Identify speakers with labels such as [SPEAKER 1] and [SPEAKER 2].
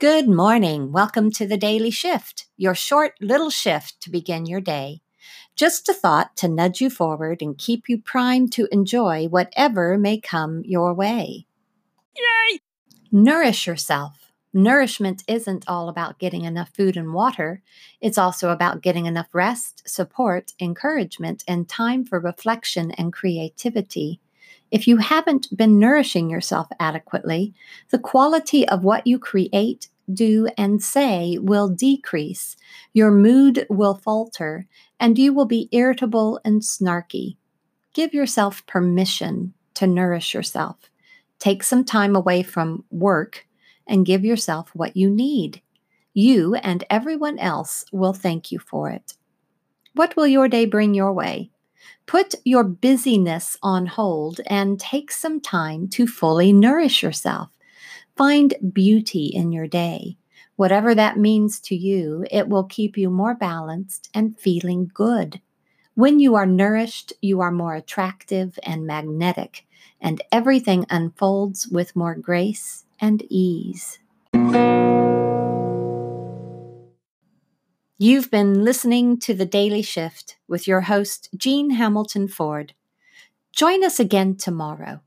[SPEAKER 1] Good morning. Welcome to the Daily Shift, your short little shift to begin your day. Just a thought to nudge you forward and keep you primed to enjoy whatever may come your way.
[SPEAKER 2] Yay!
[SPEAKER 1] Nourish yourself. Nourishment isn't all about getting enough food and water. It's also about getting enough rest, support, encouragement, and time for reflection and creativity. If you haven't been nourishing yourself adequately, the quality of what you create, do, and say will decrease, your mood will falter, and you will be irritable and snarky. Give yourself permission to nourish yourself. Take some time away from work and give yourself what you need. You and everyone else will thank you for it. What will your day bring your way? Put your busyness on hold and take some time to fully nourish yourself. Find beauty in your day. Whatever that means to you, it will keep you more balanced and feeling good. When you are nourished, you are more attractive and magnetic, and everything unfolds with more grace and ease. You've been listening to The Daily Shift with your host, Jean Hamilton Ford. Join us again tomorrow